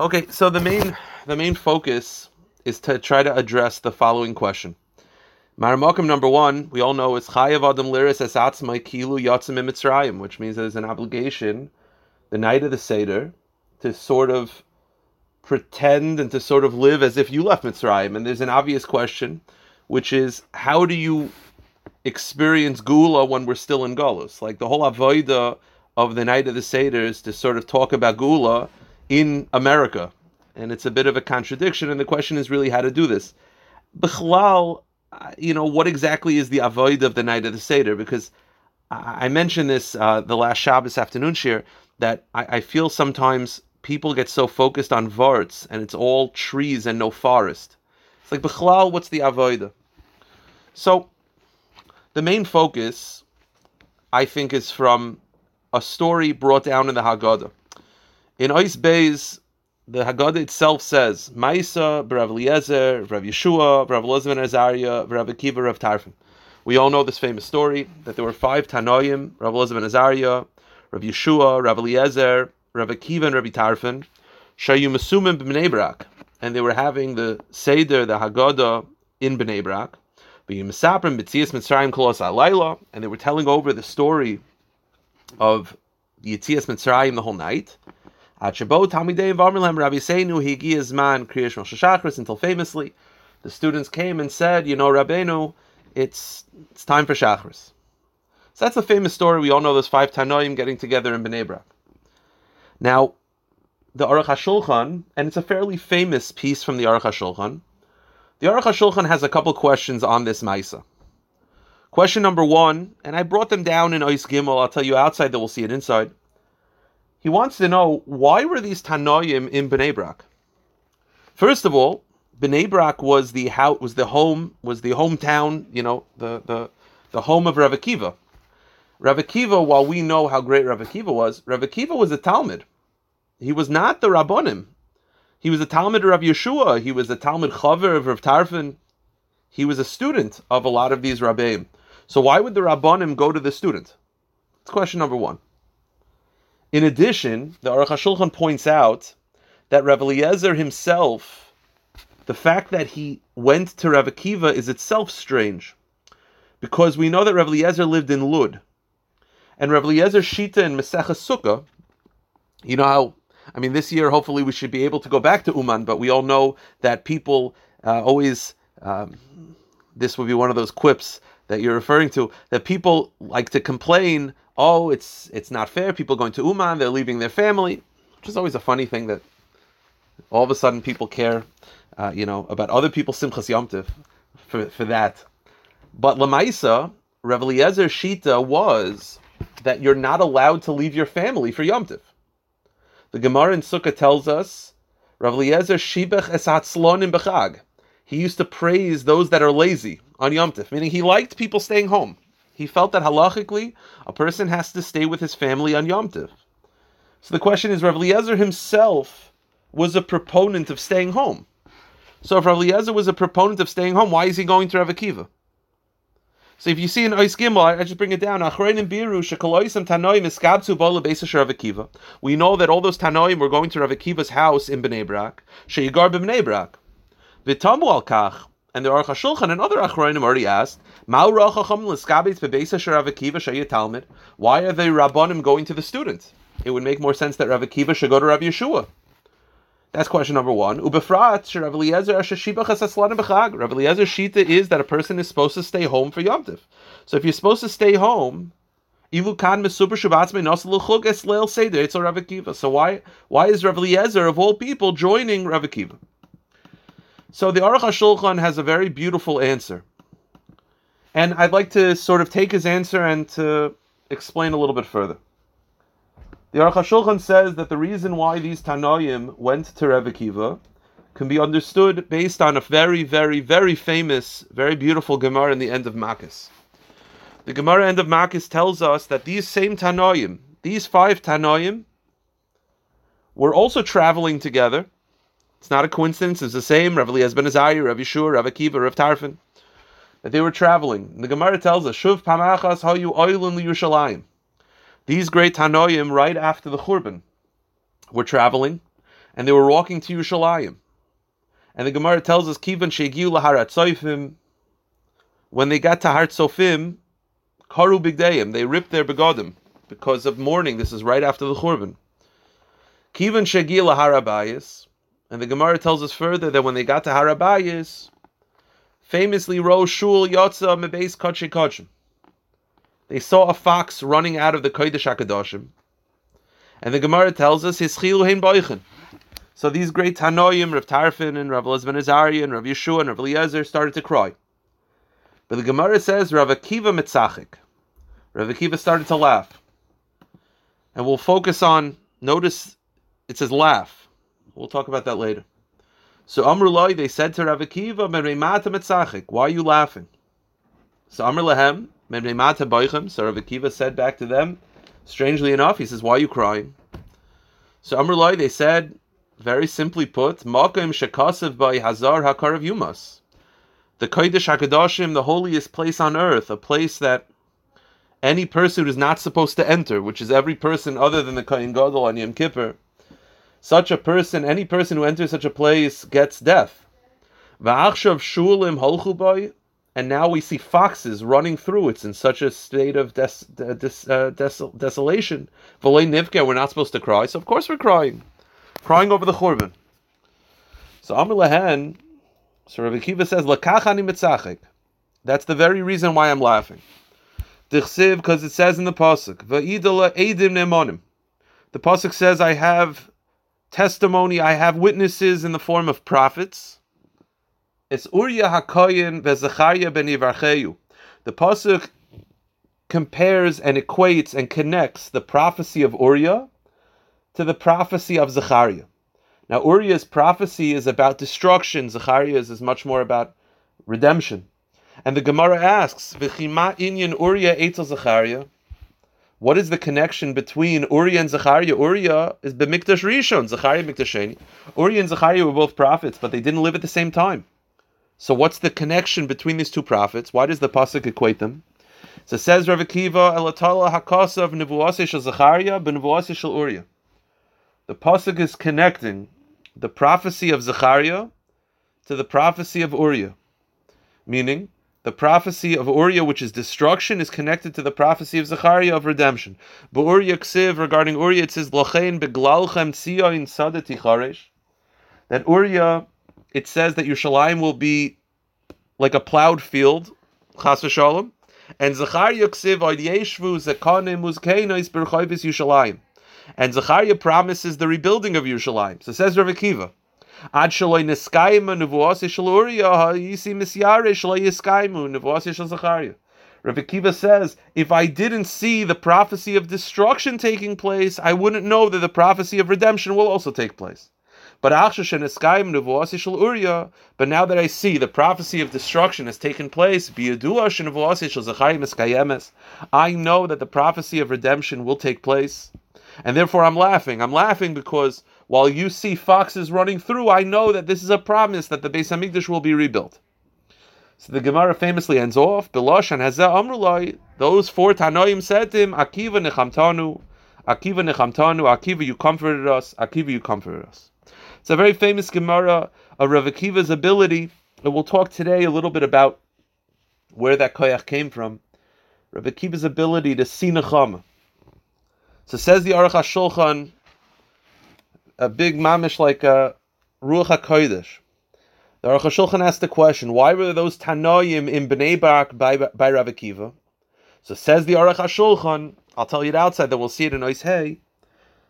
Okay, so the main the main focus is to try to address the following question. Maramakim number one, we all know is Chayav Adam Liris Esatzmai Kilu Yatzim Mitzrayim, which means there's an obligation the night of the Seder to sort of pretend and to sort of live as if you left Mitzrayim. And there's an obvious question, which is how do you experience Gula when we're still in Galus? Like the whole avoida of the night of the Seder is to sort of talk about Gula in America. And it's a bit of a contradiction, and the question is really how to do this. Bichlal, you know, what exactly is the avoid of the night of the Seder? Because I mentioned this uh, the last Shabbos afternoon share that I, I, feel sometimes people get so focused on varts and it's all trees and no forest. It's like Bichlal, what's the avoida? So the main focus, I think, is from a story brought down in the Haggadah. In Ois Beis, the Haggadah itself says, Maisa, Rav Eliezer, Rav Yeshua, Rav Elazar Azariah, Rav Akiva, Rav Tarfon. We all know this famous story that there were five Tanoim, Rav Elazar Azariah, Rav Yeshua, Rav Eliezer, Rav Akiva, and Rav Tarfon, Shayu b'Bnei Brak, and they were having the Seder, the Haggadah, in Bnei Brak, and they were telling over the story of the Yitzias Mitzrayim the whole night. Until famously, the students came and said, you know, Rabbeinu, it's it's time for Shachris. So that's a famous story. We all know those five Tanoim getting together in Bnei Brak. Now, the Aruch HaShulchan, and it's a fairly famous piece from the Aruch HaShulchan, the Aruch HaShulchan has a couple questions on this Maisa. Question number one, and I brought them down in Ois Gimel, I'll tell you outside that we'll see it inside. He wants to know why were these Tanoim in Bnei Brak? First of all, Bnei Brak was the house, was the home, was the hometown, you know, the the the home of Rav Akiva. Rav Akiva, while we know how great Rav Akiva was, Rav Akiva was a Talmud. He was not the Rabbonim. He was a Talmud of Rav Yeshua. He was a Talmud Chaver of Rav Tarfon. He was a student of a lot of these Rabbeim. So why would the Rabbonim go to the student? That's question number one. In addition, the Aruch HaShulchan points out that Rav Eliezer himself, the fact that he went to Rav Akiva is itself strange, because we know that Rav Eliezer lived in Lud, and Rav Eliezer Shita in Maseches Sukkah, you know how, I mean, this year hopefully we should be able to go back to Uman, but we all know that people uh, always, um, this would be one of those quips that you're referring to, that people like to complain oh, it's it's not fair. People going to Uman, they're leaving their family, which is always a funny thing that all of a sudden people care, uh, you know, about other people's Simchas Yom Tiv for, for that. But Lamaisa, Rev Eliezer Shita was that you're not allowed to leave your family for Yom Tiv. The Gemara in Sukkah tells us, Rav Eliezer Shibech Esatzlonim Bechag. He used to praise those that are lazy on Yom meaning he liked people staying home. He felt that halachically, a person has to stay with his family on Yom Tiv. So the question is, Rav Eliezer himself was a proponent of staying home. So if Rav Eliezer was a proponent of staying home, why is he going to Rav Akiva? So if you see in Ois Gimel, I, just bring it down. Achroinim. We know that all those Tanoim were going to Rav Akiva's house in Bnei Brak. Sheyigar b'Bnei Brak. V'tamu al kach. And the Aruch HaShulchan and other Achronim already asked, Why are the Rabbanim going to the student? It would make more sense that Rav Akiva should go to Rav Yeshua. That's question number one. Ubefrat, Rav Eliezer Shita is that a person is supposed to stay home for Yom Tiv. So if you're supposed to stay home, so why why is Rav Eliezer of all people joining Rav Akiva? So the Aruch HaShulchan has a very beautiful answer. And I'd like to sort of take his answer and to explain a little bit further. The Aruch HaShulchan says that the reason why these Tanoim went to Rebbe Kiva can be understood based on a very, very, very famous, very beautiful Gemara in the end of Makis. The Gemara end of Makis tells us that these same Tanoim, these five Tanoim, were also traveling together it's not a coincidence. It's the same. Rav Eliezer ben Azariah, Rav Yeshua, Rav Akiva, Rav Tarfon. That they were traveling. The Gemara tells us, Shuv pamachas hayu oilun liyushalayim. These great Tanoim, right after the Churban, were traveling, and they were walking to Yerushalayim. And the Gemara tells us, Kivan Shegiu Laharatzofim, when they got to Har Tzofim, Karu Bigdayim, they ripped their begodim because of mourning. This is right after the Churban. Kivan Shegiu Laharabayis, and the Gemara tells us further that when they got to Harabayis, famously Rosh Shul Yotza Mebeis Kachim Kachim. They saw a fox running out of the Kodesh HaKadoshim. And the Gemara tells us, Hischilu Hein. So these great Tanoim, Rav Tarfon and Rav Elazar Azariah and Rav Yeshua and Rav Eliezer started to cry. But the Gemara says Rav Akiva mitzachik. Rav Akiva started to laugh. And we'll focus on, notice it says laugh. We'll talk about that later. So Amrullah, they said to Rav Akiva, mitzachik, why are you laughing? So Amr Lahem, boichem, so Rav Akiva said back to them, strangely enough, he says, why are you crying? So Amrullah, they said, very simply put, Makim Shekasev by Hazar Hakarav Yumas. The Kodesh HaKadoshim, the holiest place on earth, a place that any person is not supposed to enter, which is every person other than the Kohen Gadol on Yom Kippur. Such a person, any person who enters such a place gets death. And now we see foxes running through. It's in such a state of des, des, uh, des, desolation. V'lei nivke, we're not supposed to cry, so of course we're crying crying over the churban. So Amr Lehen, so Rabbi Kiva says, mitzachik. That's the very reason why I'm laughing. Dichsiv, because it says in the pasuk, edim nemonim. The pasuk says, I have testimony, I have witnesses in the form of prophets. It's Uriah Hakoyin veZachariah ben Yivarcheyu. The pasuk compares and equates and connects the prophecy of Uriah to the prophecy of Zechariah. Now, Uriah's prophecy is about destruction. Zechariah's is much more about redemption. And the Gemara asks, V'chima inyan Uriah etzel Zechariah? What is the connection between Uri and Zechariah? Uriah is b'mikdash rishon, Zechariah mikdasheni. Uri and Zechariah were both prophets, but they didn't live at the same time. So what's the connection between these two prophets? Why does the pasuk equate them? So says Rav Akiva, Elatala hakasav nevuase shel Zechariah b'nevuase shel Uriah the pasuk is connecting the prophecy of Zechariah to the prophecy of Uriah, meaning the prophecy of Uriah, which is destruction, is connected to the prophecy of Zechariah of redemption. But ksiv regarding Uriah, it says Lochein beglalchem charesh. That Uriah, it says that Yerushalayim will be like a plowed field, chas v'shalom, and Zechariah ksiv oid yeshvu zekanim uzkeinois berchoivis Yerushalayim. And Zechariah promises the rebuilding of Yerushalayim. So says Rav Akiva. Ad shaloi neskayim nevuasi shel Uriah yisi misyare shaloi yiskaimu nevuasi shel Zechariah. Rav Akiva says, if I didn't see the prophecy of destruction taking place, I wouldn't know that the prophecy of redemption will also take place. But but now that I see the prophecy of destruction has taken place, I know that the prophecy of redemption will take place and therefore I'm laughing. I'm laughing because while you see foxes running through, I know that this is a promise that the Beis Hamikdash will be rebuilt. So the Gemara famously ends off, Bilosh and Hazeh Amrulai, those four Tanoim said to him, Akiva nechamtanu, Akiva nechamtanu, Akiva you comforted us, Akiva you comforted us. It's a very famous Gemara of Rav Akiva's ability, and we'll talk today a little bit about where that koyach came from. Rav Akiva's ability to see nechama. So says the Aruch HaShulchan, a big mamish like a Ruach HaKodesh. The Aruch HaShulchan asked the question, why were those Tanoim in Bnei Brak by, by Rav Akiva? So says the Aruch HaShulchan, I'll tell you it outside, then we'll see it in Ois Hey.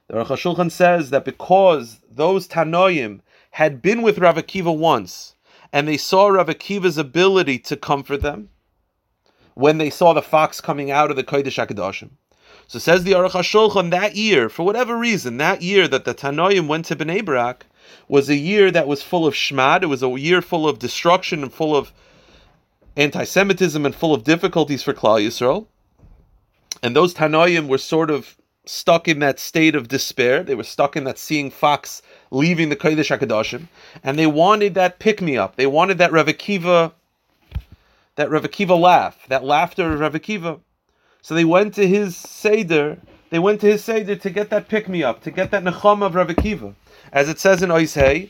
The Aruch HaShulchan says that because those Tanoim had been with Rav Akiva once, and they saw Rav Akiva's ability to comfort them, when they saw the fox coming out of the Kodesh HaKadoshim, so says the Aruch HaShulchan, that year, for whatever reason, that year that the Tanoim went to Bnei Brak was a year that was full of shmad, it was a year full of destruction and full of anti-Semitism and full of difficulties for Klal Yisrael. And those Tanoim were sort of stuck in that state of despair. They were stuck in that seeing fox leaving the Kodesh HaKadoshim, and they wanted that pick-me-up. They wanted that Rav Akiva, that Rav Akiva laugh, that laughter of Rav Akiva. So they went to his Seder, they went to his Seder to get that pick me up, to get that Nechama of Rav Akiva. As it says in Oishei,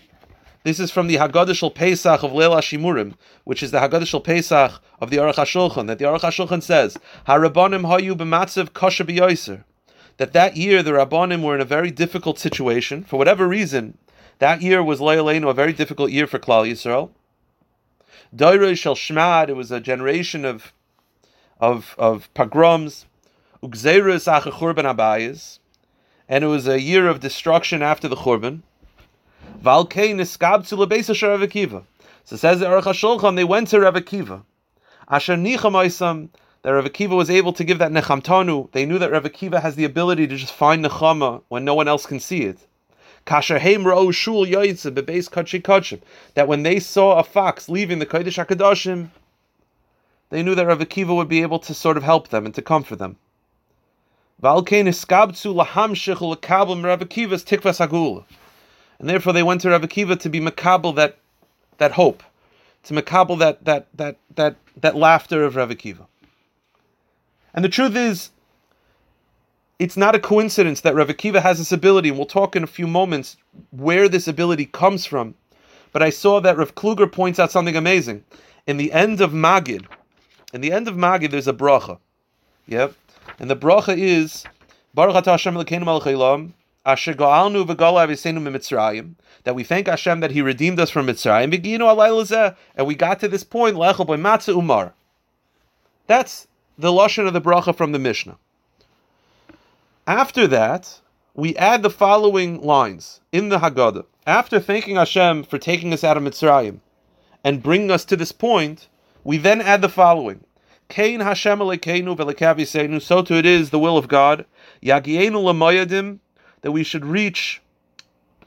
this is from the Haggadah Pesach of Leil Shimurim, which is the Haggadah Pesach of the Aruch HaShulchan, that the Aruch HaShulchan says, Harabanim hayu b'matzav kasha b'yoiser. That that year the Rabbanim were in a very difficult situation. For whatever reason, that year was Leilenu, a very difficult year for Klal Yisrael. Doirei Shel Shmad, it was a generation of, of, of pogroms, Ugzerus Acha Churban Abayis, and it was a year of destruction after the Churban. Valkei niskabtzu lebeisa Rav Akiva. So says the Aruch HaShulchan, they went to Rav Akiva. Asher nichamaisam, that Rav Akiva was able to give that nechamtanu. They knew that Rav Akiva has the ability to just find nechama when no one else can see it. Kasher heim ra'u shul yoytze bebeis kachi kachim. That when they saw a fox leaving the Kodesh HaKadoshim, they knew that Rav Akiva would be able to sort of help them and to comfort them. And therefore they went to Rav Akiva to be makabel that that hope, to makabel that that that that that laughter of Rav Akiva. And the truth is, it's not a coincidence that Rav Akiva has this ability, and we'll talk in a few moments where this ability comes from. But I saw that Rav Kluger points out something amazing. In the end of Magid, in the end of Magid, there's a bracha. Yep. And the bracha is Baruch Atah Hashem Elokeinu Melech Asher Goalnu v'Gola Avisenu Mitzrayim, that we thank Hashem that He redeemed us from Mitzrayim. Beginu alayla and we got to this point. Lechel by Matzah Umar. That's the lashon of the bracha from the Mishnah. After that, we add the following lines in the Haggadah. After thanking Hashem for taking us out of Mitzrayim and bringing us to this point, we then add the following. Kain Hashem Alekeinu so too it is the will of God. Yagienu Lamoyadim that we should reach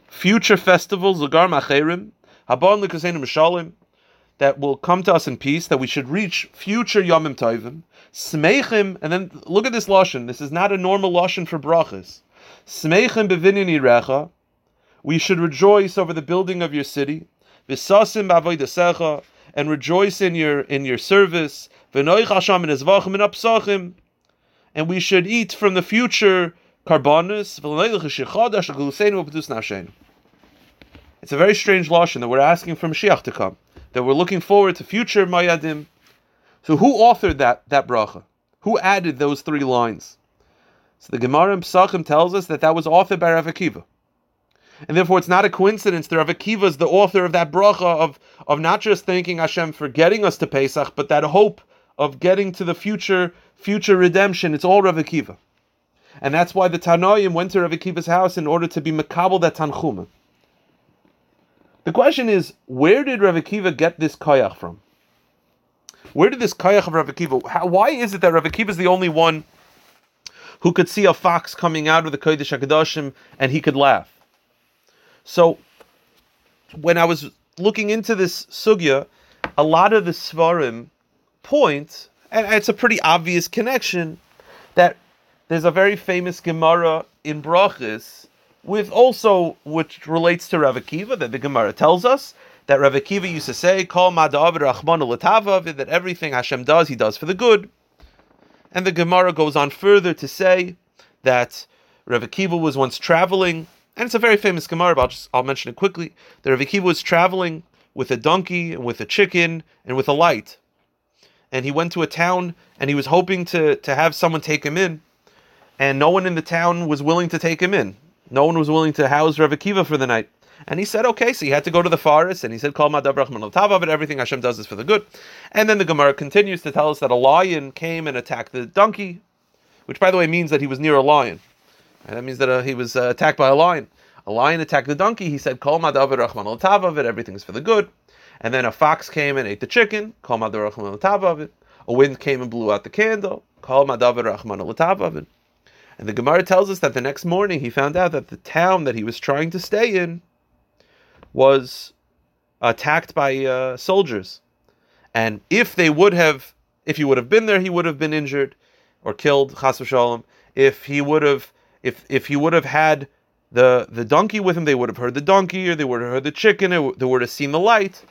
future festivals, Lagar Macherim, Habon Lekasenim Mishalim, that will come to us in peace, that we should reach future Yomim Tovim, Smeichim, and then look at this Lashon. This is not a normal Lashon for brachas. Smeichim bevinini recha, we should rejoice over the building of your city, Visasim b'avoidasecha, and rejoice in your in your service, and we should eat from the future Karbonis, It's a very strange lashon that we're asking for Mashiach to come, that we're looking forward to future Mayadim. So who authored that that bracha? Who added those three lines? So the Gemara in Psachim tells us that that was authored by Rav Akiva. And therefore, it's not a coincidence that Rav Akiva is the author of that bracha of, of not just thanking Hashem for getting us to Pesach, but that hope of getting to the future future redemption. It's all Rav Akiva and that's why the Tanoim went to Rav Akiva's house in order to be makabel that Tanchuma. The question is, where did Rav Akiva get this koyach from? Where did this koyach of Rav Akiva? How, why is it that Rav Akiva is the only one who could see a fox coming out of the Kodesh Hakadoshim and he could laugh? So, when I was looking into this sugya, a lot of the svarim point, and it's a pretty obvious connection, that there's a very famous Gemara in Brachis with also which relates to Rav Akiva that the Gemara tells us that Rav Akiva used to say, "Call Madavid Rachman that everything Hashem does, He does for the good." And the Gemara goes on further to say that Rav Akiva was once traveling, and it's a very famous Gemara. But I'll, just, I'll mention it quickly. That Rav Akiva was traveling with a donkey and with a chicken and with a light, and he went to a town and he was hoping to to have someone take him in and no one in the town was willing to take him in. No one was willing to house Rav Akiva for the night. And he said, okay, so he had to go to the forest, and he said, Call Madav Rachman but everything Hashem does is for the good. And then the Gemara continues to tell us that a lion came and attacked the donkey, which, by the way, means that he was near a lion. And that means that uh, he was uh, attacked by a lion. A lion attacked the donkey. He said, Call Madav Rachman everything is for the good. And then a fox came and ate the chicken. Call Madav Rachman A wind came and blew out the candle. Call Madav Rachman and the Gemara tells us that the next morning he found out that the town that he was trying to stay in was attacked by uh, soldiers. And if they would have, if he would have been there, he would have been injured or killed. Chas v'shalom. If he would have, if if he would have had the the donkey with him, they would have heard the donkey, or they would have heard the chicken, or they would have seen the light,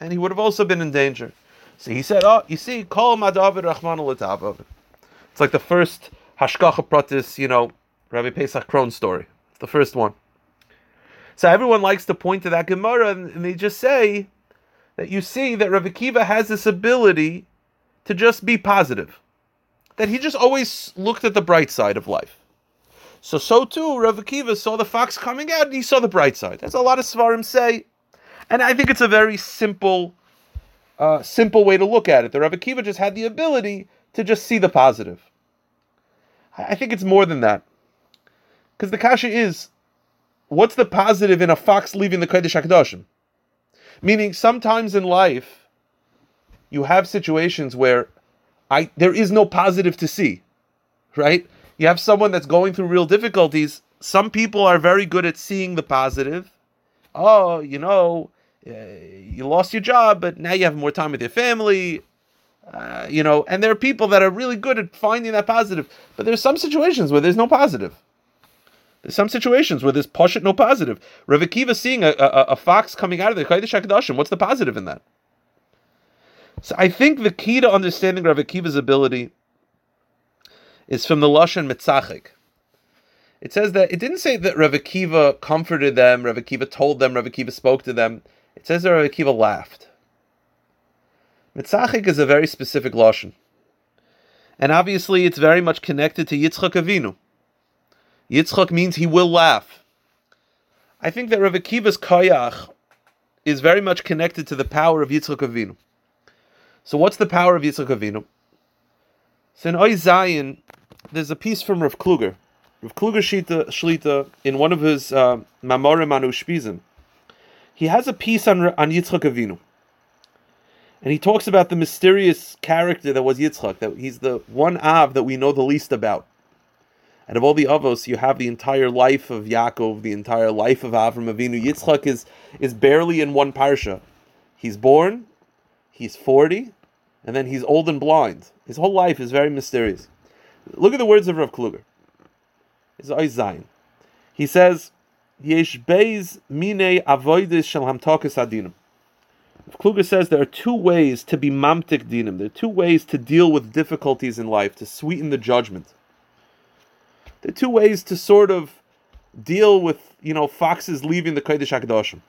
and he would have also been in danger. So he said, "Oh, you see, call Madavid Rahman It's like the first hashkacha pratis, you know, Rabbi Pesach Krohn's story. It's the first one. So everyone likes to point to that Gemara and, and they just say that you see that Rabbi Kiva has this ability to just be positive. That he just always looked at the bright side of life. So, so too, Rav Akiva saw the fox coming out and he saw the bright side. That's a lot of Svarim say. And I think it's a very simple, uh, simple way to look at it. The Rav Akiva just had the ability to just see the positive. I think it's more than that. Because the kasha is, what's the positive in a fox leaving the Kodesh HaKadoshim? Meaning, sometimes in life, you have situations where I there is no positive to see, right? You have someone that's going through real difficulties. Some people are very good at seeing the positive. Oh, you know, uh, you lost your job, but now you have more time with your family. Uh, you know, and there are people that are really good at finding that positive. But there's some situations where there's no positive. There's some situations where there's poshut no positive. Rav Akiva seeing a, a, a, fox coming out of the Kodesh HaKadoshim, what's the positive in that? So I think the key to understanding Rav Akiva's ability is from the Lashon Mitzachik. It says that it didn't say that Rav Akiva comforted them, Rav Akiva told them, Rav Akiva spoke to them. It says that Rav Akiva laughed. Mitzachik is a very specific Lashon. And obviously it's very much connected to Yitzchak Avinu. Yitzchak means he will laugh. I think that Rav Akiva's koyach is very much connected to the power of Yitzchak Avinu. So what's the power of Yitzchak Avinu? So in Oy Zayin, there's a piece from Rav Kluger. Rav Kluger Shlita, Shlita in one of his uh, Mamorim Shpizim, he has a piece on, on Yitzchak Avinu. And he talks about the mysterious character that was Yitzchak, that he's the one Av that we know the least about. And of all the Avos, you have the entire life of Yaakov, the entire life of Avram Avinu. Yitzchak is, is barely in one parsha. He's born, he's 40, and then he's old and blind. His whole life is very mysterious. Look at the words of Rav Kluger. It's Zayin. He says, Yesh beis mine avoidis shel hamtakas adinim. Kluger says there are two ways to be mamtik dinim. There are two ways to deal with difficulties in life, to sweeten the judgment. There are two ways to sort of deal with, you know, foxes leaving the Kodesh HaKadoshim.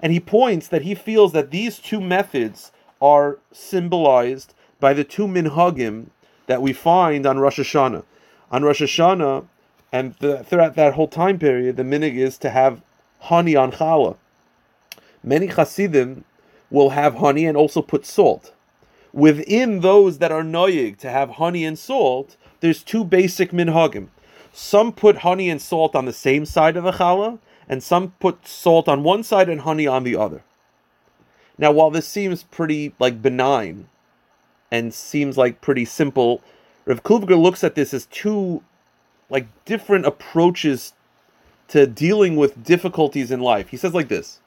and he points that he feels that these two methods are symbolized by the two minhagim that we find on Rosh Hashanah. On Rosh Hashanah, and the, throughout that whole time period, the minig is to have honey on challah. Many Hasidim will have honey and also put salt. Within those that are noyig to have honey and salt, there's two basic minhagim. Some put honey and salt on the same side of the challah, and some put salt on one side and honey on the other. Now, while this seems pretty like benign and seems like pretty simple, Rav Kluger looks at this as two like different approaches to dealing with difficulties in life. He says like this.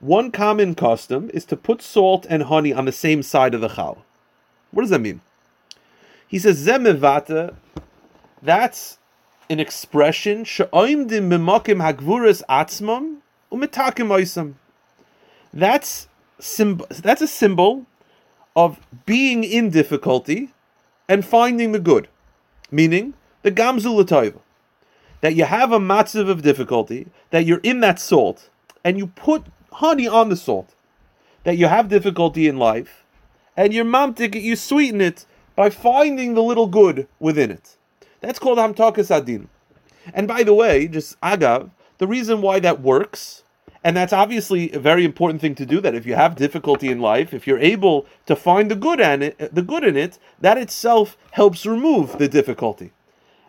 One common custom is to put salt and honey on the same side of the challah. What does that mean? He says zemevata. That's an expression she'oimdim atzmam. That's. That's a symbol of being in difficulty and finding the good, meaning the gamzul that you have a matzav of difficulty, that you're in that salt, and you put honey on the salt, that you have difficulty in life, and you're mamtik, you sweeten it by finding the little good within it. That's called Hamtakas Adin. And by the way, just agav, the reason why that works, and that's obviously a very important thing to do. That if you have difficulty in life, if you're able to find the good in it, the good in it, that itself helps remove the difficulty.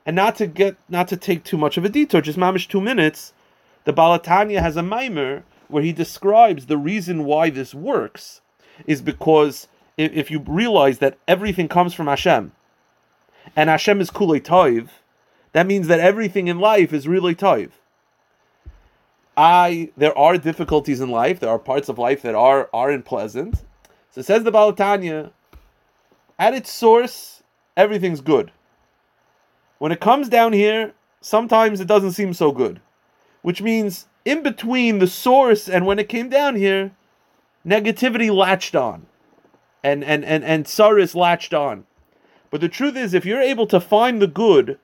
And not to get, not to take too much of a detour, just mamish two minutes. The Baal HaTanya has a mimer where he describes the reason why this works is because if you realize that everything comes from Hashem, and Hashem is kulei toiv, that means that everything in life is really toiv. I there are difficulties in life. There are parts of life that are are unpleasant. So says the Baal HaTanya, at its source, everything's good. When it comes down here, sometimes it doesn't seem so good, which means in between the source and when it came down here, negativity latched on, and and and and Saris latched on. But the truth is, if you're able to find the good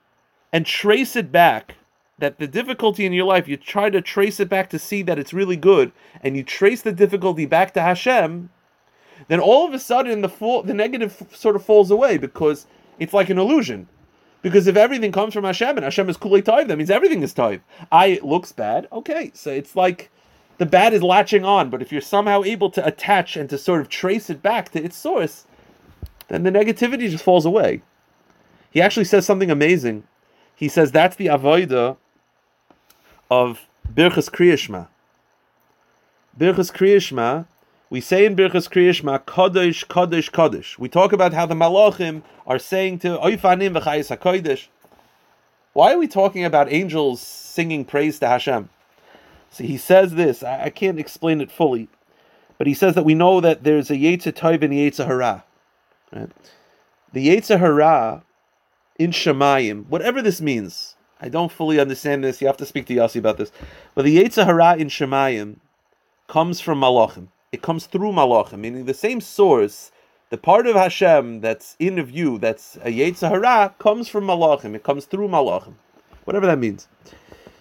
and trace it back, that the difficulty in your life, you try to trace it back to see that it's really good, and you trace the difficulty back to Hashem, then all of a sudden the the negative sort of falls away because it's like an illusion. Because if everything comes from Hashem and Hashem is kulei taiv, that means everything is taiv. I it looks bad, okay. So it's like the bad is latching on, but if you're somehow able to attach and to sort of trace it back to its source, then the negativity just falls away. He actually says something amazing. He says that's the avoida of Birchas Kriyashma. Birchas Kriyashma, we say in Birchas Kriyashma, Kodesh, Kodesh, Kodesh. We talk about how the Malachim are saying to Oifanim v'chayis HaKodesh. Why are we talking about angels singing praise to Hashem? See, he says this, I, I can't explain it fully, but he says that we know that there's a Yetzer Tov and a Yetzer Hara. The Yetzer Hara in Shemayim, whatever this means, I don't fully understand this. You have to speak to Yossi about this. But the Yetzer Hara in Shemayim comes from Malachim. It comes through Malachim, meaning the same source, the part of Hashem that's in view, that's a Yetzer Hara, comes from Malachim. It comes through Malachim. Whatever that means.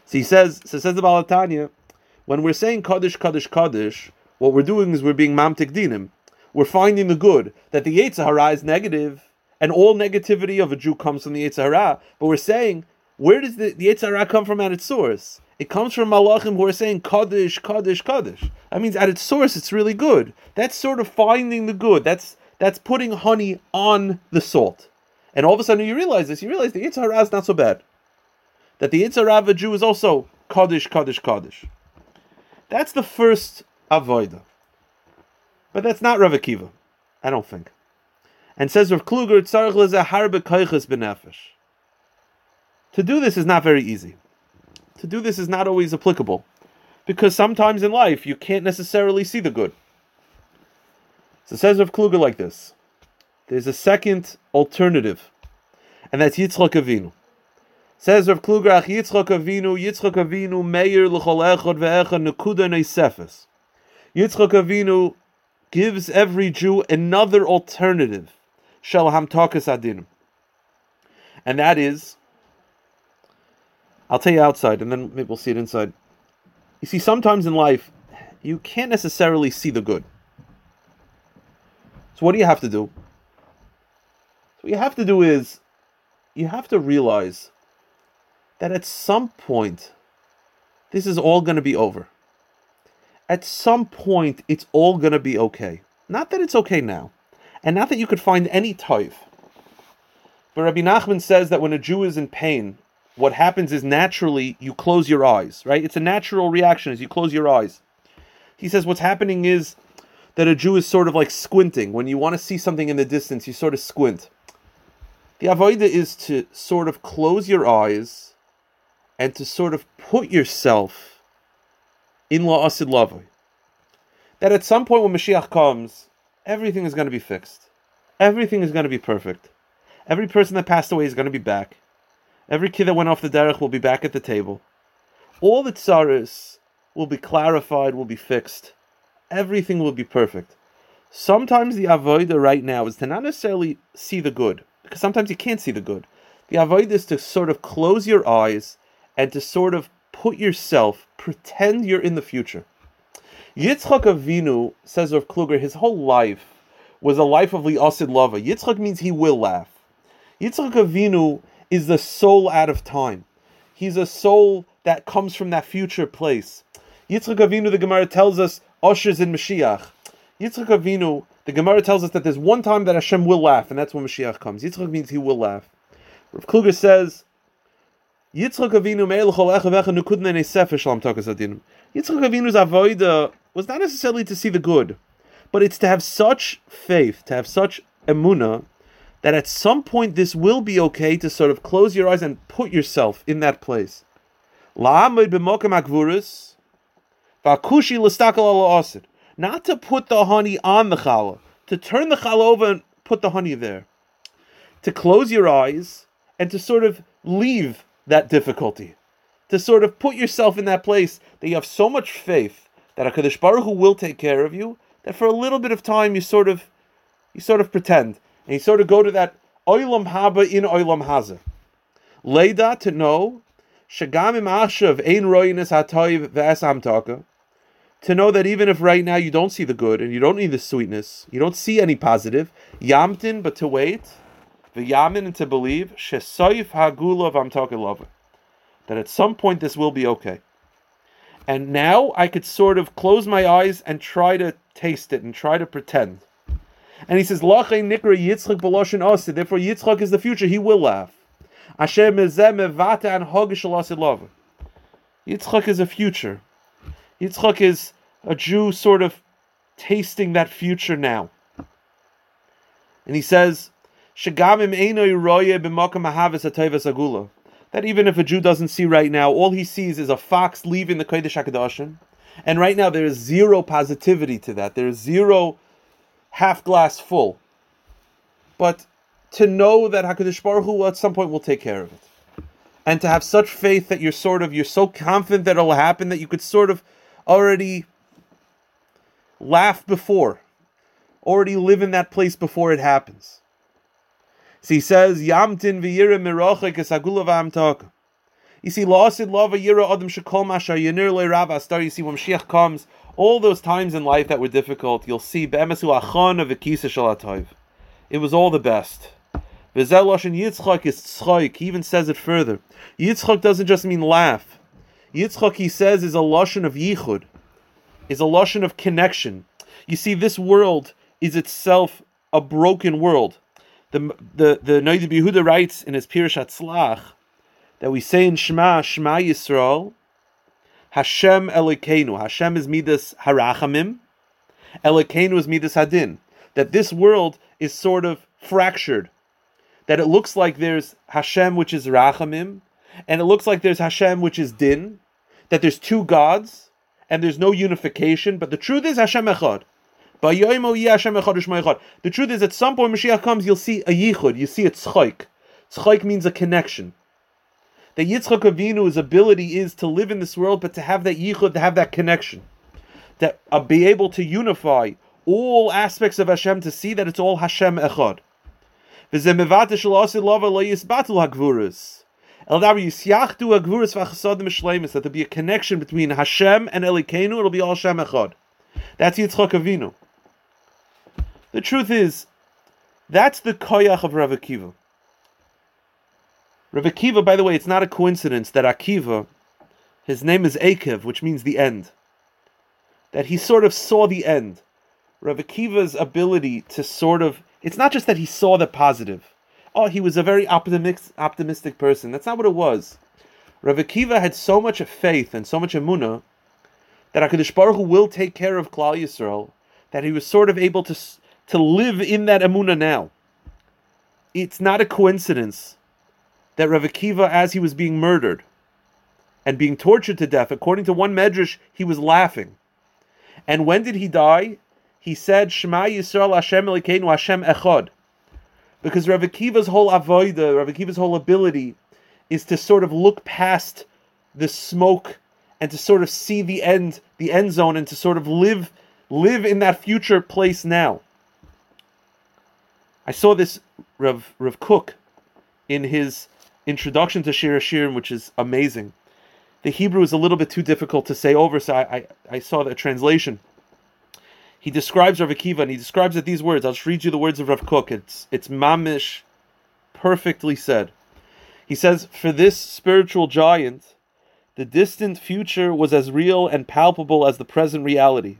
So he says, so says the Baal HaTanya, when we're saying Kaddish, Kaddish, Kaddish, what we're doing is we're being Mamtik Dinim. We're finding the good, that the Yetzer is negative, and all negativity of a Jew comes from the Yetzer but we're saying, where does the, the come from at its source? It comes from Malachim who are saying Kaddish, Kaddish, Kaddish. That means at its source it's really good. That's sort of finding the good. That's that's putting honey on the salt. And all of a sudden you realize this, you realize the Yetzer Hara is not so bad. That the Yetzer Hara of a Jew is also Kaddish, Kaddish, Kaddish. That's the first avoida. But that's not Rav Akiva, I don't think. And says Rav Kluger, Tzarech leze harbe koiches benefesh. To do this is not very easy to do this is not always applicable because sometimes in life you can't necessarily see the good. So says Rav Kluger like this there's a second alternative, and that's Yitzchak Avinu. Says Rav Kluger, Ach Yitzchak Avinu, Yitzchak Avinu, Meir l'chol echad ve'echad nekuda neisefes. Yitzchak Avinu gives every Jew another alternative, shel hamtakas adin, and that is I'll tell you outside, and then maybe we'll see it inside. You see, sometimes in life, you can't necessarily see the good. So what do you have to do? So what you have to do is, you have to realize that at some point, this is all going to be over. At some point, it's all going to be okay. Not that it's okay now, and not that you could find any type. But Rabbi Nachman says that when a Jew is in pain, what happens is naturally you close your eyes, right? It's a natural reaction as you close your eyes. He says what's happening is that a Jew is sort of like squinting. When you want to see something in the distance, you sort of squint. The avoida is to sort of close your eyes and to sort of put yourself in la asid lavoi. That at some point when Mashiach comes, everything is going to be fixed. Everything is going to be perfect. Every person that passed away is going to be back. Every kid that went off the derech will be back at the table. All the tsaris will be clarified, will be fixed. Everything will be perfect. Sometimes the avoida right now is to not necessarily see the good, because sometimes you can't see the good. The avoida is to sort of close your eyes and to sort of put yourself, pretend you're in the future. Yitzchak Avinu, says of Kluger, his whole life was a life of li'asid lava. Yitzchak means he will laugh. Yitzchak Avinu is the soul out of time. He's a soul that comes from that future place. Yitzchak Avinu, the Gemara tells us, ushers in Mashiach. Yitzchak Avinu, the Gemara tells us that there's one time that Hashem will laugh, and that's when Mashiach comes. Yitzchak means he will laugh. Rav Kluger says, Yitzchak Avinu Yitzchak Avinu's avoida was not necessarily to see the good, but it's to have such faith, to have such emuna, that at some point this will be okay to sort of close your eyes and put yourself in that place. Not to put the honey on the challah, to turn the challah over and put the honey there. To close your eyes and to sort of leave that difficulty. To sort of put yourself in that place that you have so much faith that HaKadosh Baruch Hu will take care of you, that for a little bit of time you sort of you sort of pretend and you sort of go to that oilam haba in oilam haza. Leida to know shagam im ashav ein roinis hatoiv v'esam taka to know that even if right now you don't see the good and you don't need the sweetness, you don't see any positive, yamtin, but to wait, v'yamin, and to believe, shesoif hagula v'amtokelova, that at some point this will be okay. And now I could sort of close my eyes and try to taste it and try to pretend. And he says, Lachei nikra Yitzchak b'loshin osid. Therefore, Yitzchak is the future. He will laugh. Asher mezeh mevata an hogish lava. Yitzchak is a future. Yitzchak is a Jew sort of tasting that future now. And he says, That even if a Jew doesn't see right now, all he sees is a fox leaving the Kodesh HaKadoshim. And right now there is zero positivity to that. There is zero half glass full. But to know that HaKadosh Baruch Hu at some point will take care of it. And to have such faith that you're sort of, you're so confident that it'll happen that you could sort of already laugh before, already live in that place before it happens. So he says, Yamtin v'yira mirochik esagula v'amtok. You see, la'asid lava yira adam shekol masha yinir le Start. You see, when Mashiach comes, all those times in life that were difficult, you'll see be'emesu achon of v'kisa shalatov. It was all the best. V'zel loshin Yitzchak is tzchoik. He even says it further. Yitzchak doesn't just mean laugh. Yitzchak, he says, is a lashon of yichud, is a lashon of connection. You see, this world is itself a broken world. The the the Noid Yehuda writes in his Pirush Hatzlach that we say in Shema Shema Yisrael, Hashem Elokeinu. Hashem is midas harachamim. Elokeinu is midas hadin. That this world is sort of fractured. That it looks like there's Hashem, which is rachamim, and it looks like there's Hashem, which is din, that there's two gods and there's no unification, but the truth is Hashem Echad. The truth is, at some point Mashiach comes, you'll see a yichud, you see a tzchaik. Tzchaik means a connection. That Yitzchak Avinu's ability is to live in this world, but to have that yichud, to have that connection, to uh, be able to unify all aspects of Hashem, to see that it's all Hashem Echad. That there'll be a connection between Hashem and Elikenu, it'll be all Hashem Echad. That's Yitzchak Avinu. The truth is, that's the koyach of Rav Akiva. Rav Akiva, by the way, it's not a coincidence that Akiva, his name is Akev, which means the end. That he sort of saw the end. Rav Akiva's ability to sort of, it's not just that he saw the positive oh, he was a very optimistic, optimistic person. That's not what it was. Rav Akiva had so much faith and so much emuna that Hakadosh Baruch Hu will take care of Klal Yisrael that he was sort of able to to live in that emuna now. It's not a coincidence that Rav Akiva, as he was being murdered and being tortured to death, according to one medrash, he was laughing. And when did he die? He said, "Shema Yisrael Hashem Elokeinu Hashem Echad." because Rav Akiva's whole avoida, Rav Akiva's whole ability, is to sort of look past the smoke and to sort of see the end, the end zone, and to sort of live, live in that future place now. I saw this Rav Rav Kook in his introduction to Shir Shirim, which is amazing. The Hebrew is a little bit too difficult to say over, so I, I, I saw the translation he describes Rav Akiva and he describes it these words. I'll just read you the words of Rav Kook. It's it's mamish, perfectly said. He says, "For this spiritual giant, the distant future was as real and palpable as the present reality.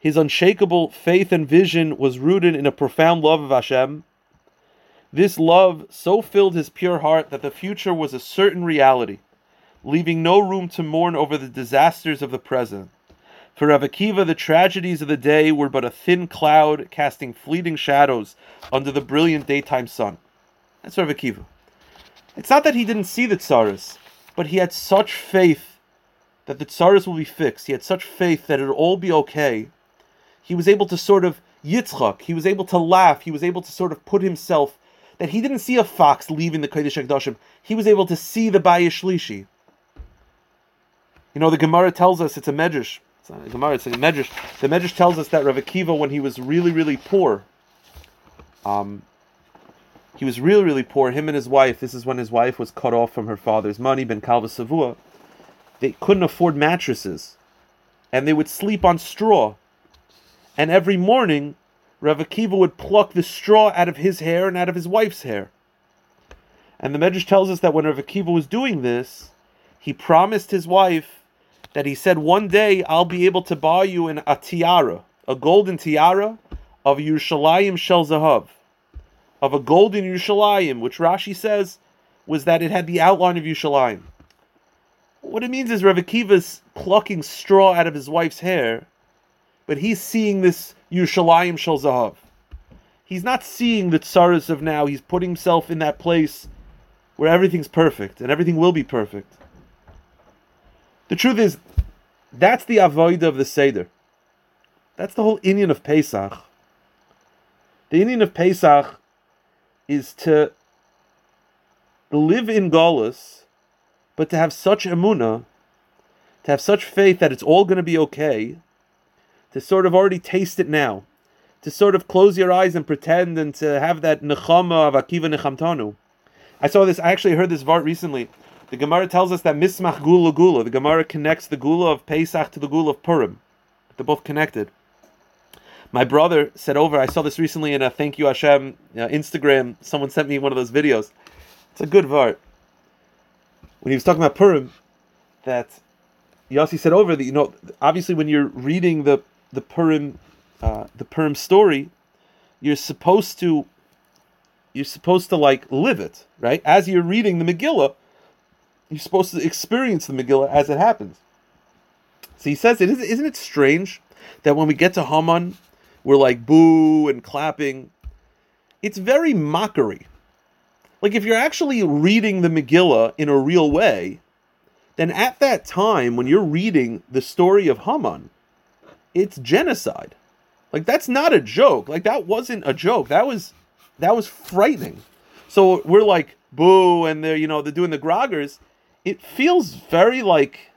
His unshakable faith and vision was rooted in a profound love of Hashem. This love so filled his pure heart that the future was a certain reality, leaving no room to mourn over the disasters of the present." For Rav Akiva, the tragedies of the day were but a thin cloud casting fleeting shadows under the brilliant daytime sun. That's Rav Akiva. It's not that he didn't see the tsaras, but he had such faith that the tsaras will be fixed. He had such faith that it'll all be okay. He was able to sort of yitzchak. He was able to laugh. He was able to sort of put himself that he didn't see a fox leaving the Kodesh HaKadoshim. He was able to see the Bayishlishi. You know, the Gemara tells us it's a medrash It's not a Gemara, it's a Medrash. The Medrash tells us that Rav Akiva, when he was really, really poor, um, he was really, really poor. Him and his wife, this is when his wife was cut off from her father's money, Ben Kalba Savua. They couldn't afford mattresses. And they would sleep on straw. And every morning, Rav Akiva would pluck the straw out of his hair and out of his wife's hair. And the Medrash tells us that when Rav Akiva was doing this, he promised his wife that he said, One day I'll be able to buy you an, a tiara, a golden tiara of Yerushalayim Shel Zahav, of a golden Yerushalayim, which Rashi says was that it had the outline of Yerushalayim. What it means is Rav Akiva's plucking straw out of his wife's hair, but he's seeing this Yerushalayim Shel Zahav. He's not seeing the tsaras of now. He's putting himself in that place where everything's perfect and everything will be perfect. The truth is, that's the avoid of the Seder. That's the whole inyan of Pesach. The inyan of Pesach is to live in Golis, but to have such emuna, to have such faith that it's all going to be okay, to sort of already taste it now, to sort of close your eyes and pretend and to have that nechama of Akiva nechamtanu. I saw this, I actually heard this vart recently. The Gemara tells us that mismach gula gula, the Gemara connects the gula of Pesach to the gula of Purim. They're both connected. My brother said over, I saw this recently in a Thank You Hashem uh, Instagram. Someone sent me one of those videos. It's a good vart. When he was talking about Purim, that Yossi said over that, you know, obviously when you're reading the, the Purim, uh, the Purim story, you're supposed to you're supposed to like live it, right? As you're reading the Megillah, you're supposed to experience the Megillah as it happens. So he says, it is, isn't it strange that when we get to Haman, we're like boo and clapping? It's very mockery. Like if you're actually reading the Megillah in a real way, then at that time when you're reading the story of Haman, it's genocide. Like that's not a joke. Like that wasn't a joke. That was that was frightening. So we're like boo, and they're you know they're doing the groggers. It feels very like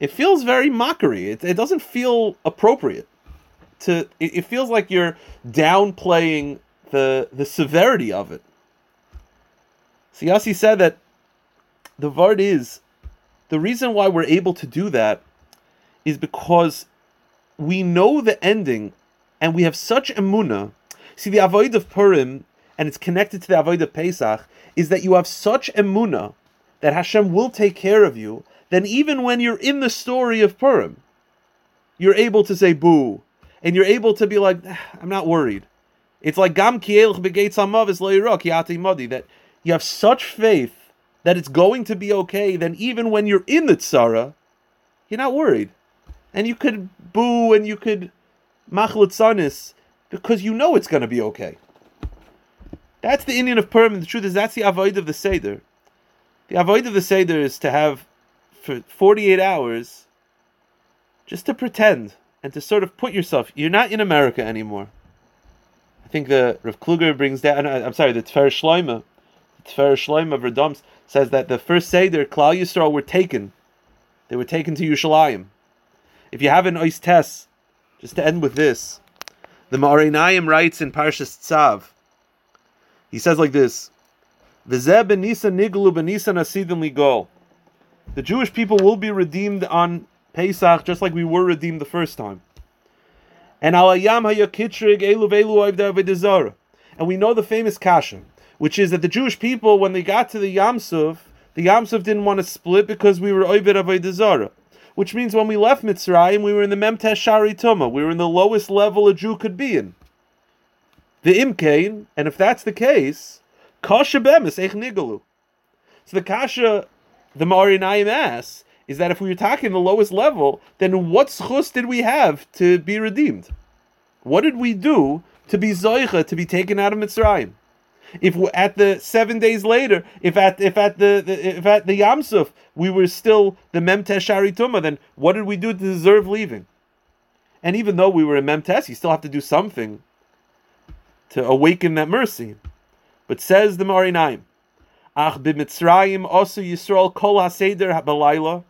it feels very mockery. It, it doesn't feel appropriate. To it, it feels like you're downplaying the the severity of it. Siyasi said that the vart is the reason why we're able to do that is because we know the ending and we have such emuna See, the avoid of Purim, and it's connected to the avoid of Pesach, is that you have such emuna that Hashem will take care of you. Then even when you're in the story of Purim, you're able to say boo, and you're able to be like, ah, I'm not worried. It's like gam modi that you have such faith that it's going to be okay. Then even when you're in the tzara, you're not worried, and you could boo and you could machlut because you know it's going to be okay. That's the inyan of Purim. The truth is, that's the avoid of the Seder. The avoid of the Seder is to have for 48 hours just to pretend and to sort of put yourself. You're not in America anymore. I think the Rav Kluger brings down. Uh, I'm sorry, the Tfer Shloima, the Tfer Shloima of Radoms says that the first Seder, Klal Yisrael, were taken. They were taken to Yerushalayim. If you have an Ois Tess, just to end with this, the Me'or Einayim writes in Parshas Tzav. He says like this: "V'zeh benisa niglu benisa nasidim ligol." The Jewish people will be redeemed on Pesach, just like we were redeemed the first time. And alayam hayakitrig elu velu And we know the famous kasha, which is that the Jewish people, when they got to the Yamsuf, the Yamsuf didn't want to split because we were oived avodah which means when we left Mitzrayim, we were in the Memtesh Shari Tuma. We were in the lowest level a Jew could be in. The Imkain, and if that's the case, Kasha Bemis Eich Nigalu. So the Kasha, the Me'or Einayim asks, is that if we were talking the lowest level, then what schus did we have to be redeemed? What did we do to be zoicha, to be taken out of Mitzrayim? If at the seven days later, if at if at the, the if at the Yamsuf we were still the Memtes Sharituma, then what did we do to deserve leaving? And even though we were in Memtes, you still have to do something to awaken that mercy. But says the Me'or Einayim, Ach b'Mitzrayim also Yisrael kol haseder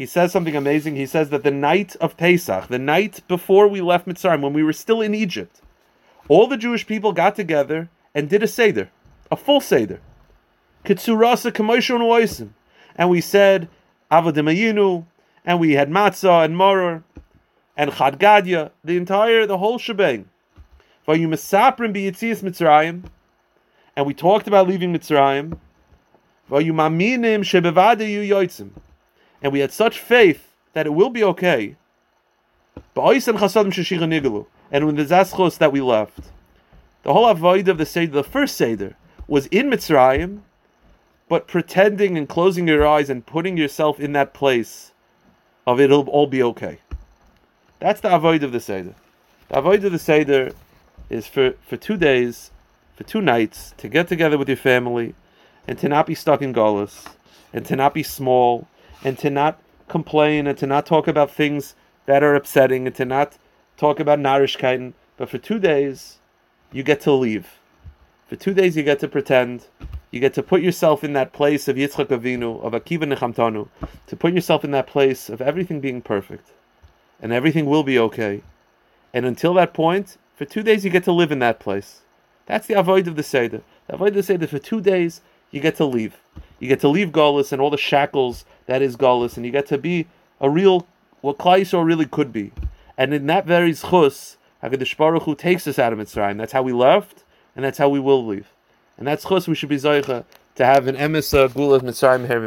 he says something amazing. He says that the night of Pesach, the night before we left Mitzrayim, when we were still in Egypt, all the Jewish people got together and did a Seder, a full Seder. Kitsurasa Kamoshon Oisim. And we said Avodim and we had matzah and maror and chad gadya, the entire, the whole shebang. Vayu mesaprim biyitzias Mitzrayim, and we talked about leaving Mitzrayim. Vayu maminim shebevadayu yoitzim, and we had such faith that it will be okay. And when the zaschos that we left, the whole avoid of the seder, the first seder, was in Mitzrayim, but pretending and closing your eyes and putting yourself in that place of it'll all be okay. That's the avoid of the Seder. The avoid of the Seder is for, for two days, for two nights, to get together with your family and to not be stuck in Golas, and to not be small, and to not complain, and to not talk about things that are upsetting, and to not talk about Narishkeiten. But for two days, you get to leave. For two days, you get to pretend. You get to put yourself in that place of Yitzchak Avinu, of Akiva Nechamtanu, to put yourself in that place of everything being perfect and everything will be okay. And until that point, for two days you get to live in that place. That's the avoid of the Seder. The avoid of the Seder, for two days you get to leave. You get to leave Golis and all the shackles that is Golis, and you get to be a real, what Klai really could be. And in that very schus, HaKadosh Baruch Hu takes us out of Mitzrayim. That's how we left, and that's how we will leave. And that's schus we should be zoicha to have an emes gula of Mitzrayim here